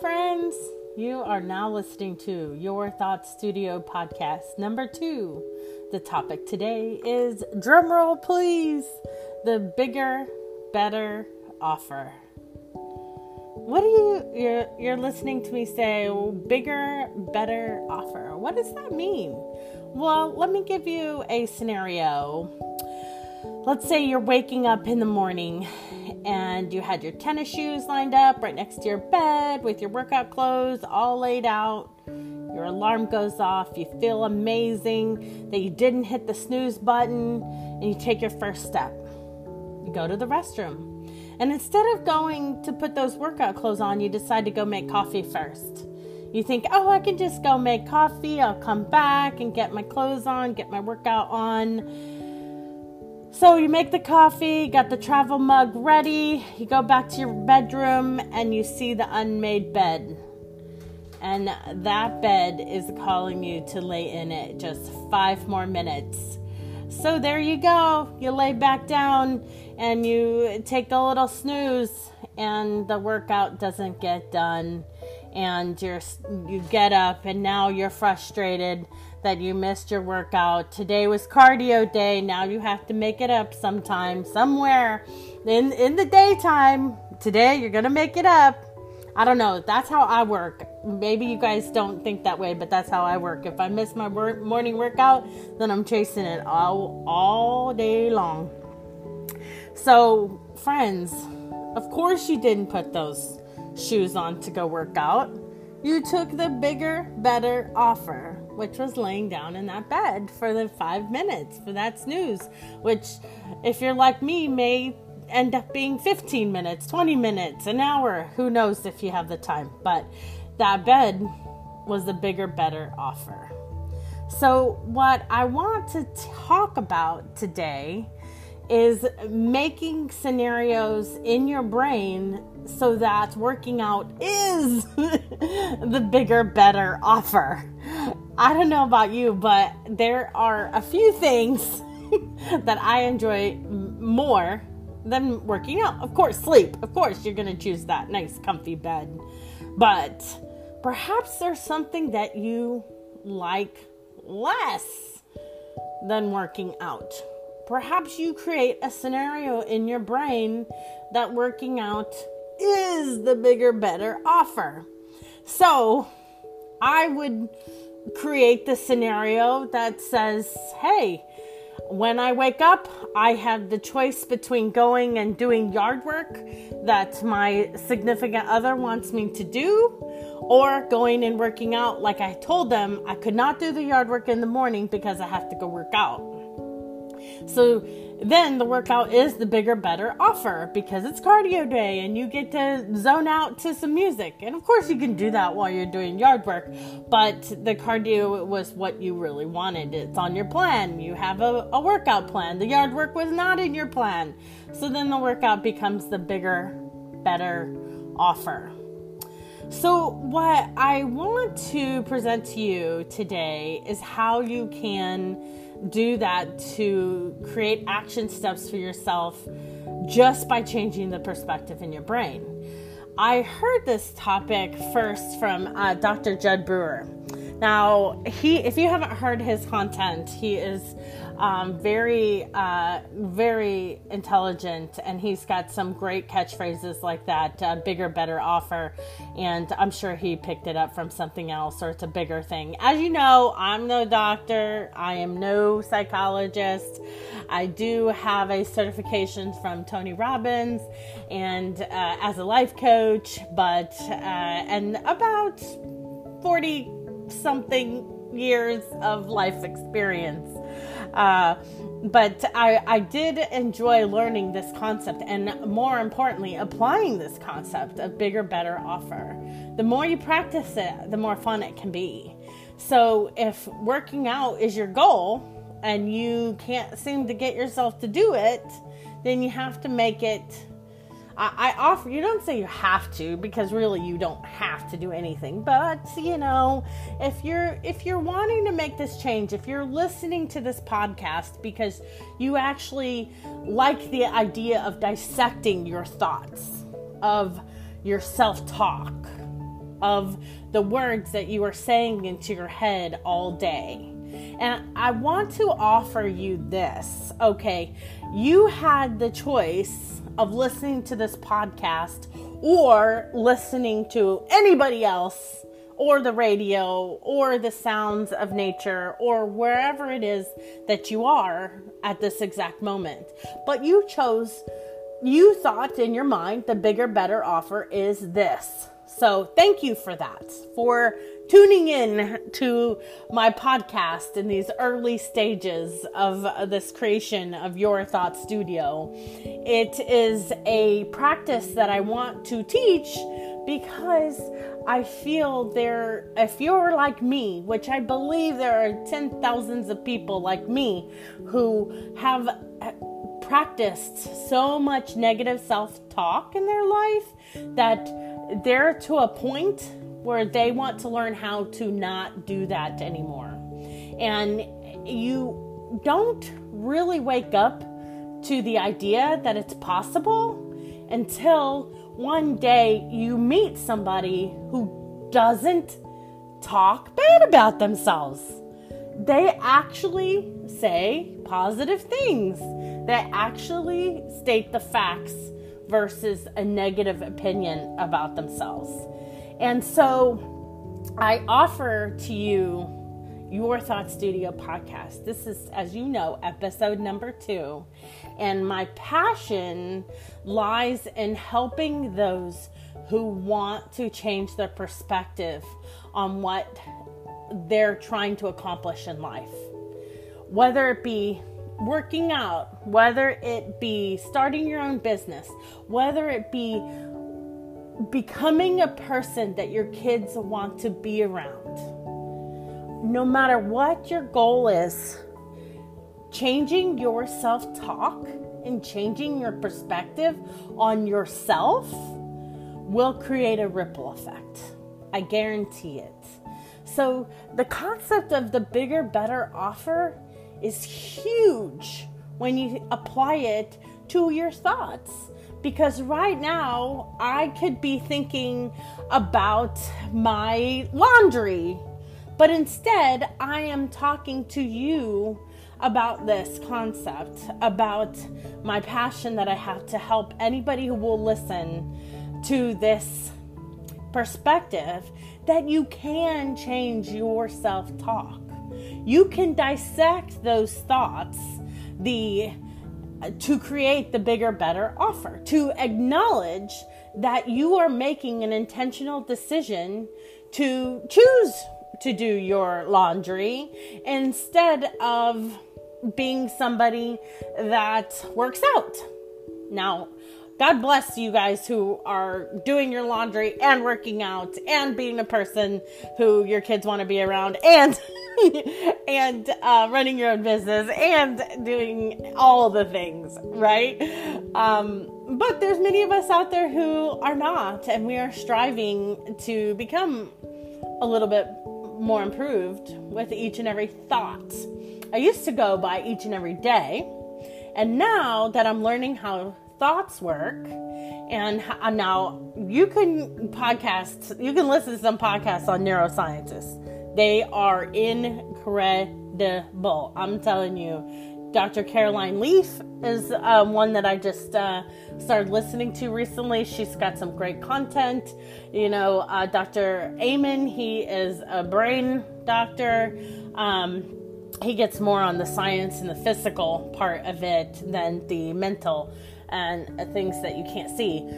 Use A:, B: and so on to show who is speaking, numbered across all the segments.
A: friends. You are now listening to Your Thoughts Studio podcast number two. The topic today is drumroll, please. The bigger, better offer. What do you you're you're listening to me say? Bigger, better offer. What does that mean? Well, let me give you a scenario. Let's say you're waking up in the morning and you had your tennis shoes lined up right next to your bed with your workout clothes all laid out. Your alarm goes off, you feel amazing that you didn't hit the snooze button, and you take your first step. You go to the restroom. And instead of going to put those workout clothes on, you decide to go make coffee first. You think, oh, I can just go make coffee, I'll come back and get my clothes on, get my workout on so you make the coffee, got the travel mug ready, you go back to your bedroom and you see the unmade bed. And that bed is calling you to lay in it just five more minutes. So there you go. You lay back down and you take a little snooze and the workout doesn't get done and you're you get up and now you're frustrated that you missed your workout. Today was cardio day. Now you have to make it up sometime, somewhere in in the daytime. Today you're going to make it up. I don't know. That's how I work. Maybe you guys don't think that way, but that's how I work. If I miss my morning workout, then I'm chasing it all all day long. So, friends, of course you didn't put those shoes on to go work out. You took the bigger, better offer which was laying down in that bed for the five minutes for that snooze, which, if you're like me, may end up being 15 minutes, 20 minutes, an hour. Who knows if you have the time? But that bed was the bigger, better offer. So, what I want to talk about today is making scenarios in your brain so that working out is the bigger, better offer. I don't know about you, but there are a few things that I enjoy more than working out. Of course, sleep. Of course, you're going to choose that nice, comfy bed. But perhaps there's something that you like less than working out. Perhaps you create a scenario in your brain that working out is the bigger, better offer. So I would create the scenario that says, hey, when I wake up, I have the choice between going and doing yard work that my significant other wants me to do, or going and working out like I told them I could not do the yard work in the morning because I have to go work out. So then the workout is the bigger, better offer because it's cardio day and you get to zone out to some music. And of course, you can do that while you're doing yard work, but the cardio was what you really wanted. It's on your plan. You have a, a workout plan. The yard work was not in your plan. So then the workout becomes the bigger, better offer. So, what I want to present to you today is how you can do that to create action steps for yourself just by changing the perspective in your brain. I heard this topic first from uh, Dr. Jud Brewer. Now, he, if you haven't heard his content, he is um, very, uh, very intelligent, and he's got some great catchphrases like that uh, bigger, better offer. And I'm sure he picked it up from something else or it's a bigger thing. As you know, I'm no doctor, I am no psychologist. I do have a certification from Tony Robbins and uh, as a life coach, but, uh, and about 40 something years of life experience. Uh, but I, I did enjoy learning this concept and more importantly, applying this concept of bigger, better offer. The more you practice it, the more fun it can be. So if working out is your goal and you can't seem to get yourself to do it, then you have to make it I, I offer you don't say you have to because really you don't have to do anything but you know if you're if you're wanting to make this change if you're listening to this podcast because you actually like the idea of dissecting your thoughts of your self-talk of the words that you are saying into your head all day. And I want to offer you this. Okay, you had the choice of listening to this podcast or listening to anybody else or the radio or the sounds of nature or wherever it is that you are at this exact moment. But you chose, you thought in your mind the bigger, better offer is this. So thank you for that, for tuning in to my podcast in these early stages of this creation of Your Thought Studio. It is a practice that I want to teach because I feel there, if you're like me, which I believe there are 10 thousands of people like me who have practiced so much negative self talk in their life that they're to a point where they want to learn how to not do that anymore. And you don't really wake up to the idea that it's possible until one day you meet somebody who doesn't talk bad about themselves. They actually say positive things. They actually state the facts versus a negative opinion about themselves. And so I offer to you your Thought Studio podcast. This is, as you know, episode number two. And my passion lies in helping those who want to change their perspective on what they're trying to accomplish in life. Whether it be working out, whether it be starting your own business, whether it be becoming a person that your kids want to be around. No matter what your goal is, changing your self talk and changing your perspective on yourself will create a ripple effect. I guarantee it. So, the concept of the bigger, better offer is huge when you apply it to your thoughts. Because right now, I could be thinking about my laundry, but instead, I am talking to you about this concept, about my passion that I have to help anybody who will listen to this perspective that you can change your self talk you can dissect those thoughts the uh, to create the bigger better offer to acknowledge that you are making an intentional decision to choose to do your laundry instead of being somebody that works out. Now God bless you guys who are doing your laundry and working out and being a person who your kids want to be around and and uh, running your own business and doing all the things, right? Um, but there's many of us out there who are not, and we are striving to become a little bit more improved with each and every thought. I used to go by each and every day, and now that I'm learning how thoughts work. And now you can podcast, you can listen to some podcasts on neuroscientists. They are incredible. I'm telling you. Dr. Caroline Leaf is uh, one that I just uh, started listening to recently. She's got some great content. You know, uh, Dr. Amen, he is a brain doctor. Um, he gets more on the science and the physical part of it than the mental and uh, things that you can't see.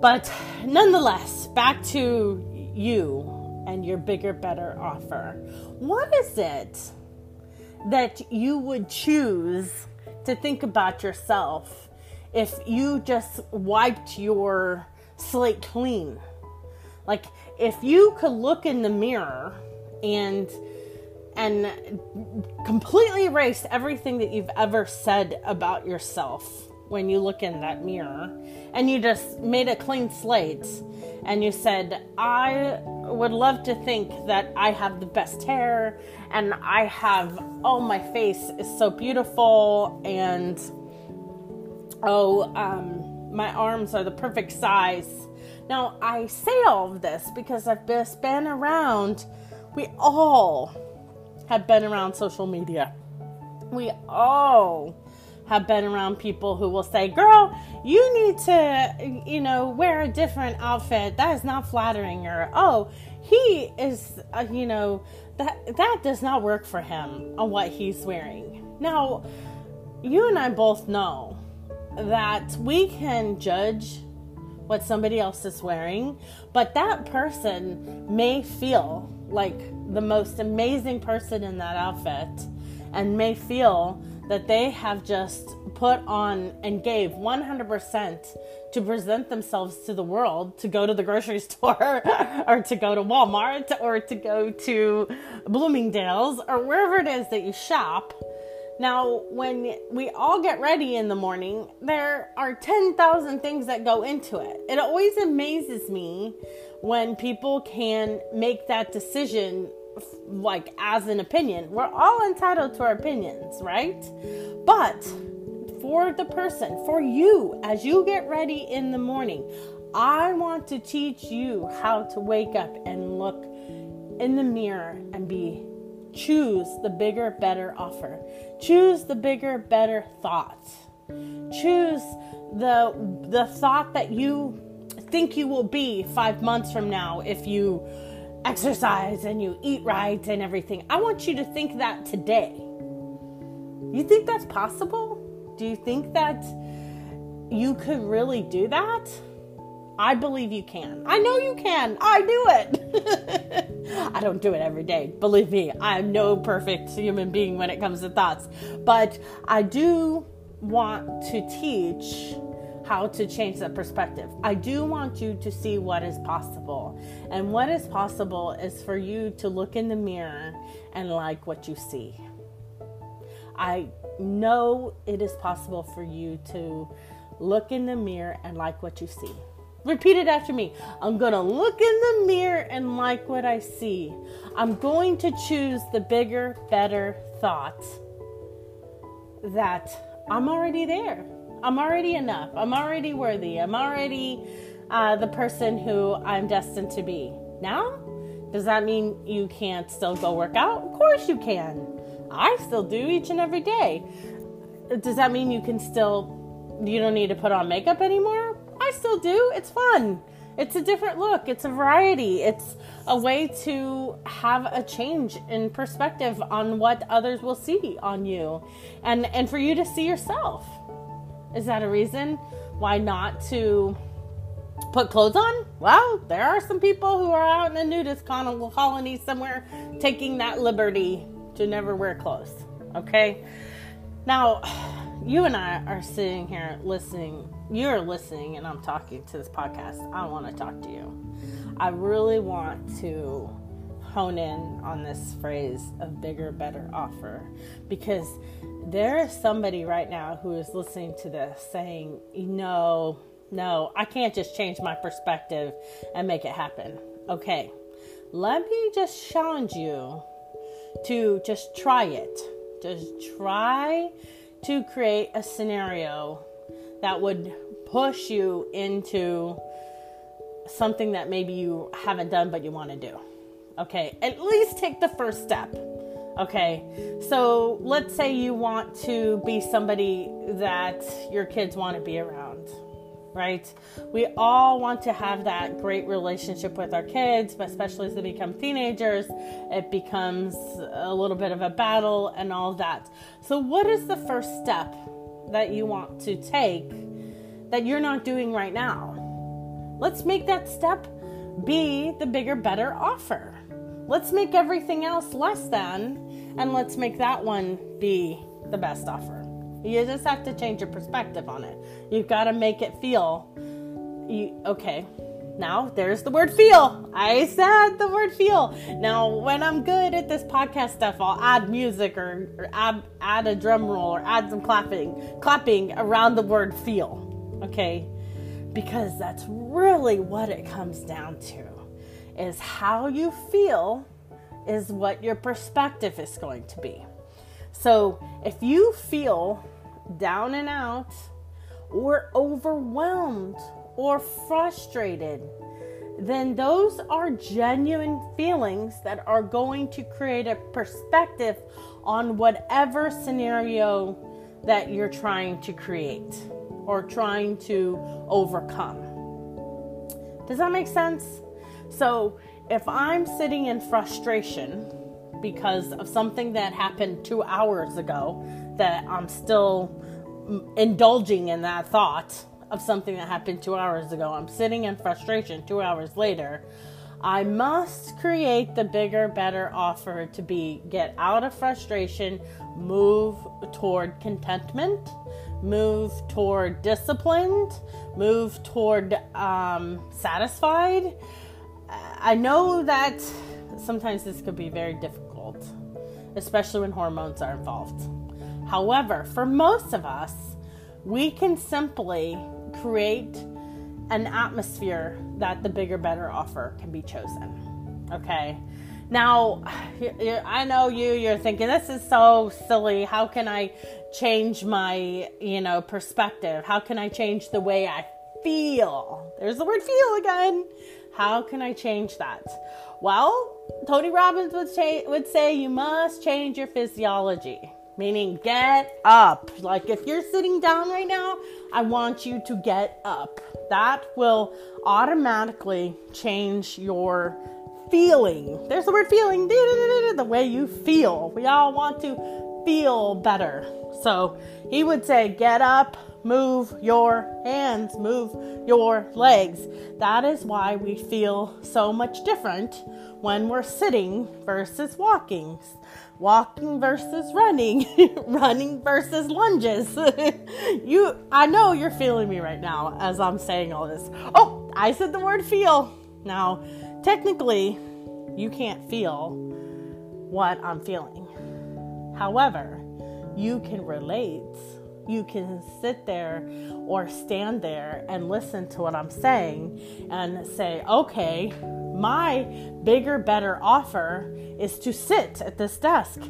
A: But nonetheless, back to you and your bigger, better offer. What is it that you would choose to think about yourself if you just wiped your slate clean? Like, if you could look in the mirror and and completely erase everything that you've ever said about yourself when you look in that mirror and you just made a clean slate and you said, I would love to think that I have the best hair and I have, oh, my face is so beautiful and oh, um, my arms are the perfect size Now, I say all of this because I've been around, we all have been around social media. We all have been around people who will say, Girl, you need to, you know, wear a different outfit. That is not flattering. Or, Oh, he is, uh, you know, that, that does not work for him on what he's wearing. Now, you and I both know that we can judge what somebody else is wearing, but that person may feel like the most amazing person in that outfit and may feel that they have just put on and gave 100% to present themselves to the world to go to the grocery store or to go to Walmart or to go to Bloomingdale's or wherever it is that you shop now, when we all get ready in the morning, there are 10,000 things that go into it. It always amazes me when people can make that decision like as an opinion. We're all entitled to our opinions, right? But for the person, for you, as you get ready in the morning, I want to teach you how to wake up and look in the mirror and be choose the bigger, better offer. Choose the bigger, better thought. Choose the the thought that you think you will be 5 months from now if you exercise and you eat right and everything. I want you to think that today. You think that's possible? Do you think that you could really do that? I believe you can. I know you can. I do it. I don't do it every day. Believe me, I'm no perfect human being when it comes to thoughts. But I do want to teach how to change that perspective. I do want you to see what is possible. And what is possible is for you to look in the mirror and like what you see. I know it is possible for you to look in the mirror and like what you see. Repeat it after me. I'm going to look in the mirror and like what I see. I'm going to choose the bigger, better thought that I'm already there. I'm already enough. I'm already worthy. I'm already uh, the person who I'm destined to be. Now, does that mean you can't still go work out? Of course you can. I still do each and every day. Does that mean you can still, you don't need to put on makeup anymore? I still do. It's fun. It's a different look. It's a variety. It's a way to have a change in perspective on what others will see on you and and for you to see yourself. Is that a reason why not to put clothes on? Well, there are some people who are out in a nudist colony somewhere taking that liberty to never wear clothes. Okay? Now, you and I are sitting here listening you're listening and I'm talking to this podcast, I want to talk to you. I really want to hone in on this phrase of bigger, better offer because there is somebody right now who is listening to this saying, know, no, I can't just change my perspective and make it happen. Okay, let me just challenge you to just try it. Just try to create a scenario that would push you into something that maybe you haven't done but you want to do. Okay, at least take the first step. Okay, so let's say you want to be somebody that your kids want to be around, right? We all want to have that great relationship with our kids, but especially as they become teenagers, it becomes a little bit of a battle and all that. So, what is the first step that you want to take that you're not doing right now. Let's make that step be the bigger, better offer. Let's make everything else less than, and let's make that one be the best offer. You just have to change your perspective on it. You've got to make it feel, you, okay, now there's the word feel. I said the word feel. Now, when I'm good at this podcast stuff, I'll add music or, or add, add a drum roll or add some clapping, clapping around the word feel okay? Because that's really what it comes down to is how you feel is what your perspective is going to be. So, if you feel down and out or overwhelmed or frustrated, then those are genuine feelings that are going to create a perspective on whatever scenario that you're trying to create or trying to overcome. Does that make sense? So, if I'm sitting in frustration because of something that happened two hours ago, that I'm still indulging in that thought of something that happened two hours ago, I'm sitting in frustration two hours later. I must create the bigger, better offer to be get out of frustration, move toward contentment, move toward disciplined, move toward um, satisfied. I know that sometimes this could be very difficult, especially when hormones are involved. However, for most of us, we can simply create an atmosphere that the bigger, better offer can be chosen. Okay. Now, I know you, you're thinking, this is so silly. How can I change my, you know, perspective? How can I change the way I feel? There's the word feel again. How can I change that? Well, Tony Robbins would say, would say you must change your physiology, meaning get up. Like if you're sitting down right now, I want you to get up. That will automatically change your feeling. There's the word feeling, the way you feel. We all want to feel better. So he would say, get up, move your hands, move your legs. That is why we feel so much different when we're sitting versus walking, walking versus running, running versus lunges. you I know you're feeling me right now as I'm saying all this. Oh, I said the word feel. Now, technically, you can't feel what I'm feeling. However, you can relate you can sit there or stand there and listen to what I'm saying and say, okay, my bigger, better offer is to sit at this desk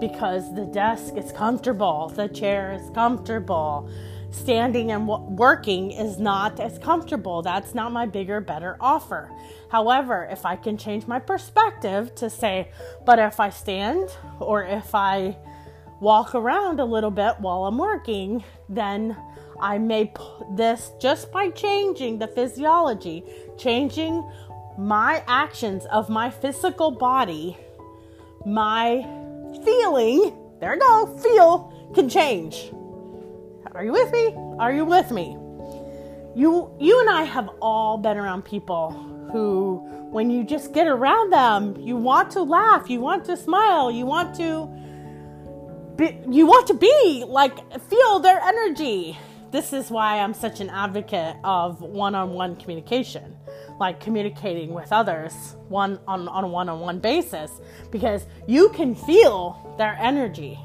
A: because the desk is comfortable, the chair is comfortable. Standing and working is not as comfortable. That's not my bigger, better offer. However, if I can change my perspective to say, but if I stand or if I walk around a little bit while I'm working, then I may put this just by changing the physiology, changing my actions of my physical body, my feeling, there you go, feel can change. Are you with me? Are you with me? You you and I have all been around people who when you just get around them, you want to laugh, you want to smile, you want to be, you want to be like feel their energy. This is why I'm such an advocate of one-on-one communication, like communicating with others one on, on a one-on-one basis, because you can feel their energy.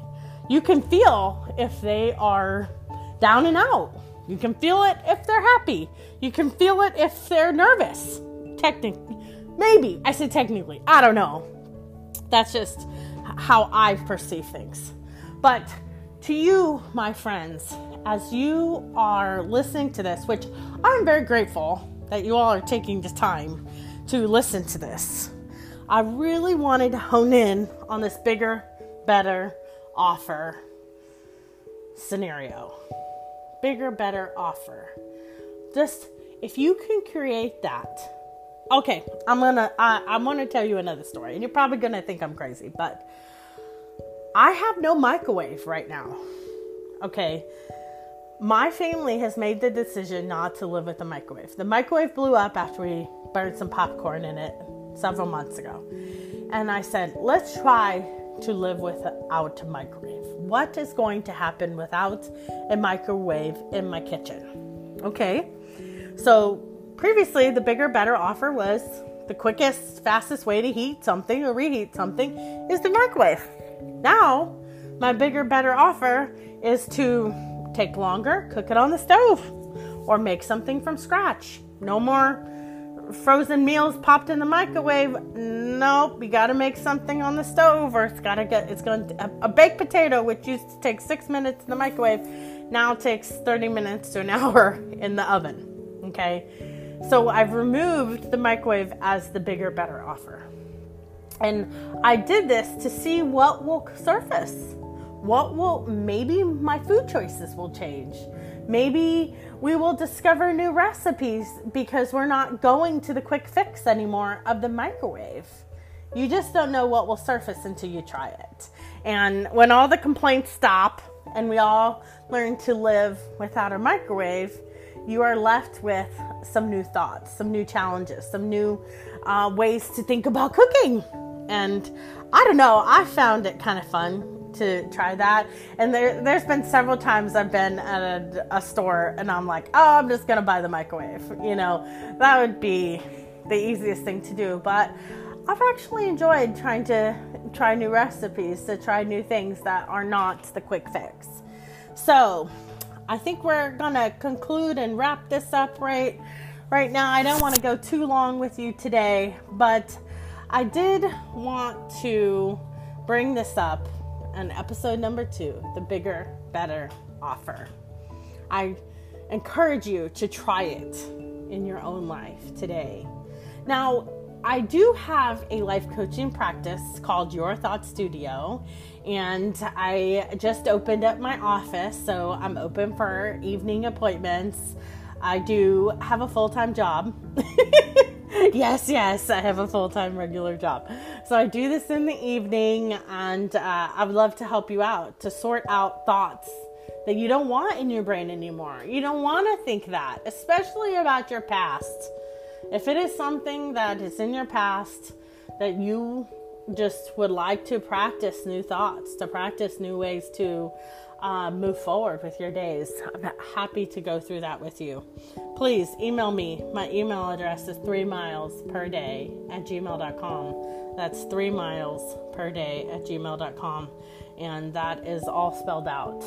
A: You can feel if they are down and out. You can feel it if they're happy. You can feel it if they're nervous. Technically, maybe I say technically. I don't know. That's just how I perceive things. But to you, my friends, as you are listening to this, which I'm very grateful that you all are taking the time to listen to this, I really wanted to hone in on this bigger, better offer scenario. Bigger, better offer. Just if you can create that. Okay, I'm gonna I, I'm gonna tell you another story, and you're probably gonna think I'm crazy, but I have no microwave right now. Okay. My family has made the decision not to live with a microwave. The microwave blew up after we burned some popcorn in it several months ago. And I said, let's try to live without a microwave. What is going to happen without a microwave in my kitchen? Okay. So previously, the bigger, better offer was the quickest, fastest way to heat something or reheat something is the microwave. Now, my bigger, better offer is to take longer, cook it on the stove, or make something from scratch. No more frozen meals popped in the microwave. Nope, you got to make something on the stove, or it's got to get. It's going to a baked potato, which used to take six minutes in the microwave, now takes thirty minutes to an hour in the oven. Okay, so I've removed the microwave as the bigger, better offer. And I did this to see what will surface. What will, maybe my food choices will change. Maybe we will discover new recipes because we're not going to the quick fix anymore of the microwave. You just don't know what will surface until you try it. And when all the complaints stop and we all learn to live without a microwave, you are left with some new thoughts, some new challenges, some new uh, ways to think about cooking. And I don't know, I found it kind of fun to try that. And there, there's been several times I've been at a, a store and I'm like, oh, I'm just gonna buy the microwave. You know, that would be the easiest thing to do. But I've actually enjoyed trying to try new recipes, to try new things that are not the quick fix. So I think we're gonna conclude and wrap this up right right now. I don't want to go too long with you today, but I did want to bring this up on episode number two the bigger, better offer. I encourage you to try it in your own life today. Now, I do have a life coaching practice called Your Thought Studio, and I just opened up my office, so I'm open for evening appointments. I do have a full time job. yes, yes, I have a full time regular job. So I do this in the evening, and uh, I would love to help you out to sort out thoughts that you don't want in your brain anymore. You don't want to think that, especially about your past. If it is something that is in your past that you just would like to practice new thoughts, to practice new ways to uh, move forward with your days. I'm happy to go through that with you. Please email me. My email address is three miles per day at gmail.com. That's three miles per day at gmail.com. And that is all spelled out.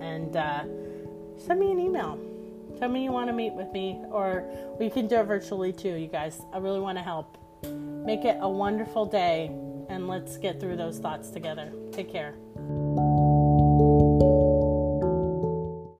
A: And uh, send me an email. Tell me you want to meet with me, or we can do it virtually too, you guys. I really want to help. Make it a wonderful day, and let's get through those thoughts together. Take care.